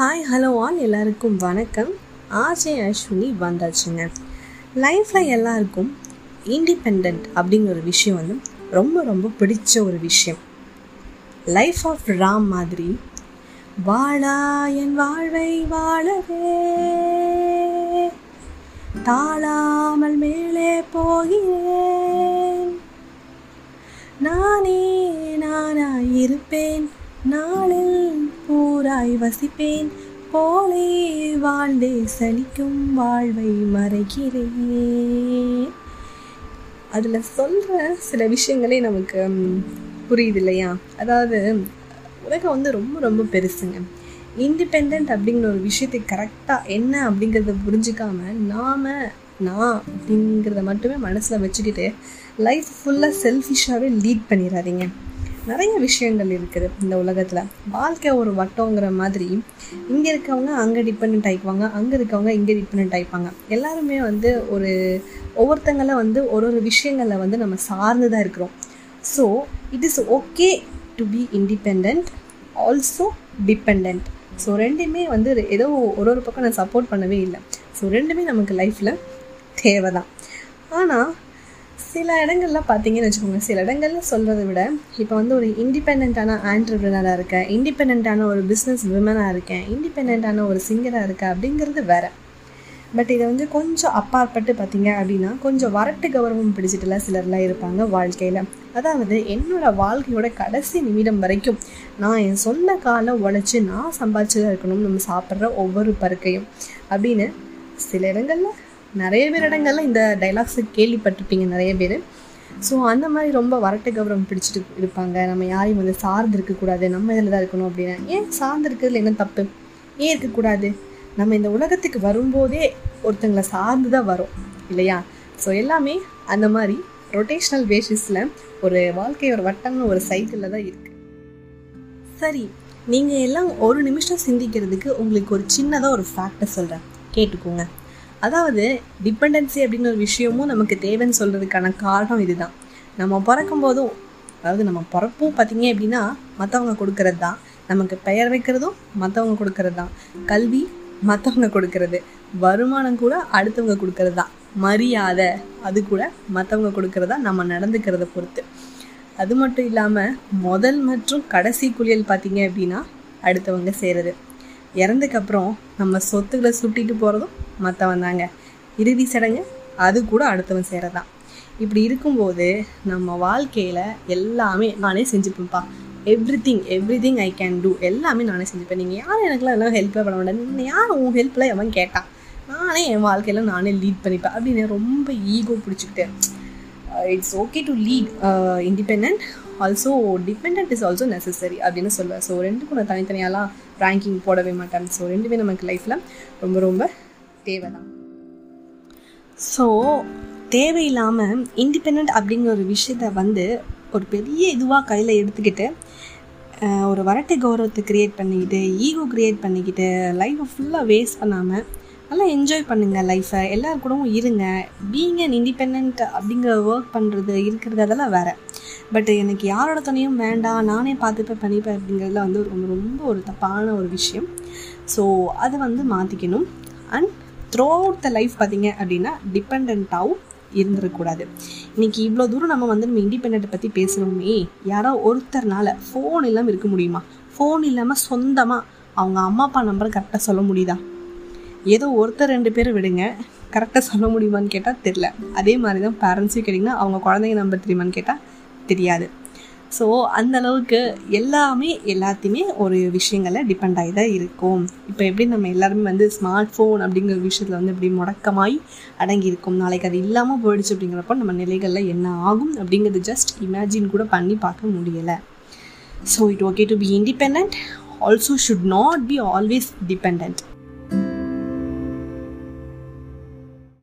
Hi hello all எல்லாருக்கும் வணக்கம். RJ Ashwini வந்தாச்சுங்க. லைஃப்பில் எல்லாருக்கும் இண்டிபெண்ட் அப்படிங்கிற ஒரு விஷயம் வந்து ரொம்ப ரொம்ப பிடிச்ச ஒரு விஷயம். லைஃப் ஆஃப் ராம் மாதிரி வாழா என் வாழ்வை வாழவே. தாழாமல் மேலே போகிறேன். நானே நானா இருப்பேன் நான் பூராய் வசிப்பேன். போலே வாழ்ந்தே சலிக்கும் வாழ்வை மறைகிறேன் அதில் சொல்கிற சில விஷயங்களே நமக்கு புரியுது இல்லையா அதாவது உலகம் வந்து ரொம்ப ரொம்ப பெருசுங்க. இண்டிபெண்ட் அப்படிங்கிற ஒரு விஷயத்தை கரெக்டாக என்ன அப்படிங்கிறத புரிஞ்சிக்காம நாம் நான் அப்படிங்கிறத மட்டுமே மனசில் வச்சுக்கிட்டு லைஃப் ஃபுல்லாக செல்ஃபிஷாகவே லீட் பண்ணிடாதீங்க நிறைய விஷயங்கள் இருக்குது இந்த உலகத்தில். வாழ்க்கை ஒரு வட்டங்கிற மாதிரி இங்கே இருக்கவங்க அங்கே டிபெண்ட் ஆகிக்குவாங்க அங்கே இருக்கவங்க இங்கே டிபெண்ட் ஆயிப்பாங்க. எல்லாருமே வந்து ஒரு ஒவ்வொருத்தங்கள வந்து ஒரு ஒரு விஷயங்களில் வந்து நம்ம சார்ந்து தான் இருக்கிறோம். So it is okay to be independent also dependent so ரெண்டுமே வந்து ஏதோ ஒரு ஒரு பக்கம் நான் சப்போர்ட் பண்ணவே இல்லை. ஸோ ரெண்டுமே நமக்கு லைஃப்பில் தேவை தான் ஆனால் சில இடங்கள்ல பார்த்தீங்கன்னு வச்சுக்கோங்க சில இடங்கள்ல சொல்கிறத விட இப்போ வந்து ஒரு இண்டிபெண்ட்டான ஆண்டர்பிரினராக இருக்கேன் இண்டிபெண்ட்டான ஒரு பிஸ்னஸ் விமனாக இருக்கேன் இண்டிபெண்ட்டான ஒரு சிங்கராக இருக்கேன் அப்படிங்கிறது வேற. பட் இதை வந்து கொஞ்சம் அப்பாற்பட்டு பார்த்தீங்க அப்படின்னா கொஞ்சம் வரட்டு கௌரவம் பிடிச்சிட்டுலாம் சிலர்லாம் இருப்பாங்க வாழ்க்கையில். அதாவது என்னோட வாழ்க்கையோட கடைசி நிமிடம் வரைக்கும் நான் என் சொந்த காலை உழைச்சி நான் சம்பாதிச்சதாக இருக்கணும் நம்ம சாப்பிட்ற ஒவ்வொரு பருக்கையும் அப்படின்னு சில இடங்களில் நிறைய பேர் இடங்கள்ல இந்த டைலாக்ஸை கேள்விப்பட்டிருப்பீங்க நிறைய பேர். ஸோ அந்த மாதிரி ரொம்ப வரட்டு கௌரவம் பிடிச்சிட்டு இருப்பாங்க. நம்ம யாரையும் வந்து சார்ந்து இருக்கக்கூடாது. நம்ம இதில் தான் இருக்கணும் அப்படின்னா ஏன் சார்ந்து இருக்கிறதுல என்ன தப்பு? ஏன் இருக்கக்கூடாது? நம்ம இந்த உலகத்துக்கு வரும்போதே ஒருத்தங்களை சார்ந்து தான் வரோம் இல்லையா? ஸோ எல்லாமே அந்த மாதிரி ரொட்டேஷ்னல் பேசிஸில் ஒரு வாழ்க்கையோட வட்டம்னு ஒரு சைக்கிளில் தான் இருக்குது சரி நீங்கள் எல்லாம் ஒரு நிமிஷம் சிந்திக்கிறதுக்கு உங்களுக்கு ஒரு சின்னதாக ஒரு ஃபேக்டை சொல்கிறேன் கேட்டுக்கோங்க. அதாவது டிபெண்டன்சி அப்படின்னு ஒரு விஷயமும் நமக்கு தேவைன்னு சொல்கிறதுக்கான காரணம் இதுதான். நம்ம பிறக்கும் போதும் அதாவது நம்ம பிறப்பும் பார்த்தீங்க அப்படின்னா மற்றவங்க கொடுக்கறது தான் நமக்கு பெயர் வைக்கிறதும் மற்றவங்க கொடுக்கறது தான் கல்வி மற்றவங்க கொடுக்கறது. வருமானம் கூட அடுத்தவங்க கொடுக்கறது தான் மரியாதை அது கூட மற்றவங்க கொடுக்கறதா நம்ம நடந்துக்கிறத பொறுத்து. அது மட்டும் இல்லாமல் முதல் மற்றும் கடைசி குளியல் பார்த்தீங்க அப்படின்னா அடுத்தவங்க செய்கிறது இறந்ததுக்கப்புறம் நம்ம சொத்துக்களை சுட்டிட்டு போகிறதும் மற்றவன் தாங்க. இறுதி சடங்கு அது கூட அடுத்தவன் செய்கிறதான் இப்படி இருக்கும்போது நம்ம வாழ்க்கையில் எல்லாமே நானே செஞ்சுப்பேன்ப்பா. Everything everything I can do எல்லாமே நானே செஞ்சுப்பேன். நீங்கள் யாரும் எனக்குலாம் எல்லாம் ஹெல்ப்பே பண்ண மாட்டேன் யார் உன் ஹெல்ப்பில் எவன் கேட்டான் நானே என் வாழ்க்கையில் நானே லீட் பண்ணிப்பேன். அப்படின்னு ரொம்ப ஈகோ பிடிச்சிக்கிட்டு. It's okay to lead independent also dependent is also necessary அப்படின்னு சொல்லுவேன். ஸோ ரெண்டுக்கும் நான் தனித்தனியாலாம் ரேங்கிங் போடவே மாட்டேன். ஸோ ரெண்டுமே நமக்கு லைஃப்பில் ரொம்ப ரொம்ப தேவை தான் ஸோ தேவையில்லாமல் இண்டிபெண்ட் அப்படிங்கிற ஒரு விஷயத்த வந்து ஒரு பெரிய இதுவாக கையில் எடுத்துக்கிட்டு ஒரு வரட்டு கௌரவத்தை க்ரியேட் பண்ணிக்கிட்டு ஈகோ க்ரியேட் பண்ணிக்கிட்டு லைஃப்பை ஃபுல்லாக வேஸ்ட் பண்ணாமல் நல்லா என்ஜாய் பண்ணுங்கள் லைஃப்பை எல்லார் கூடவும் இருங்க. பீங் அண்ட் இண்டிபெண்ட் அப்படிங்கிற ஒர்க் பண்ணுறது இருக்கிறது அதெல்லாம் வேறு. பட் எனக்கு யாரோட துணையும் வேண்டாம். நானே பார்த்துப்பேன் பண்ணிப்பேன் அப்படிங்கிறதுல வந்து ரொம்ப ரொம்ப ஒரு தப்பான ஒரு விஷயம். ஸோ அதை வந்து மாற்றிக்கணும் and throughout the life பார்த்தீங்க அப்படின்னா டிபெண்ட்டாகவும் இருந்துடக்கூடாது இன்னைக்கு இவ்வளோ தூரம் நம்ம வந்து நம்ம இண்டிபெண்ட்டை பற்றி பேசுகிறோமே யாரோ ஒருத்தர்னால ஃபோன் இல்லாமல் இருக்க முடியுமா? ஃபோன் இல்லாமல் சொந்தமாக அவங்க அம்மா அப்பா நம்பரை கரெக்டாக சொல்ல முடியுதா? ஏதோ ஒருத்தர் ரெண்டு பேர் விடுங்க கரெக்டாக சொல்ல முடியுமான்னு கேட்டால் தெரில அதே மாதிரி தான் பேரண்ட்ஸும் கேட்டிங்கன்னா அவங்க குழந்தைங்க நம்பர் தெரியுமான்னு கேட்டால் தெரியாது. ஸோ அந்த அளவுக்கு எல்லாமே எல்லாத்தையுமே ஒரு விஷயங்களில் டிபெண்ட் ஆகி தான் இருக்கும். இப்போ எப்படி நம்ம எல்லாருமே வந்து ஸ்மார்ட் ஃபோன் அப்படிங்கிற விஷயத்தில் வந்து எப்படி முடக்கமாய் அடங்கி இருக்கும். நாளைக்கு அது இல்லாமல் போயிடுச்சு அப்படிங்கிறப்ப நம்ம நிலைகளில் என்ன ஆகும் அப்படிங்கிறது ஜஸ்ட் இமேஜின் கூட பண்ணி பார்க்க முடியலை. So it okay to be independent also should not be always dependent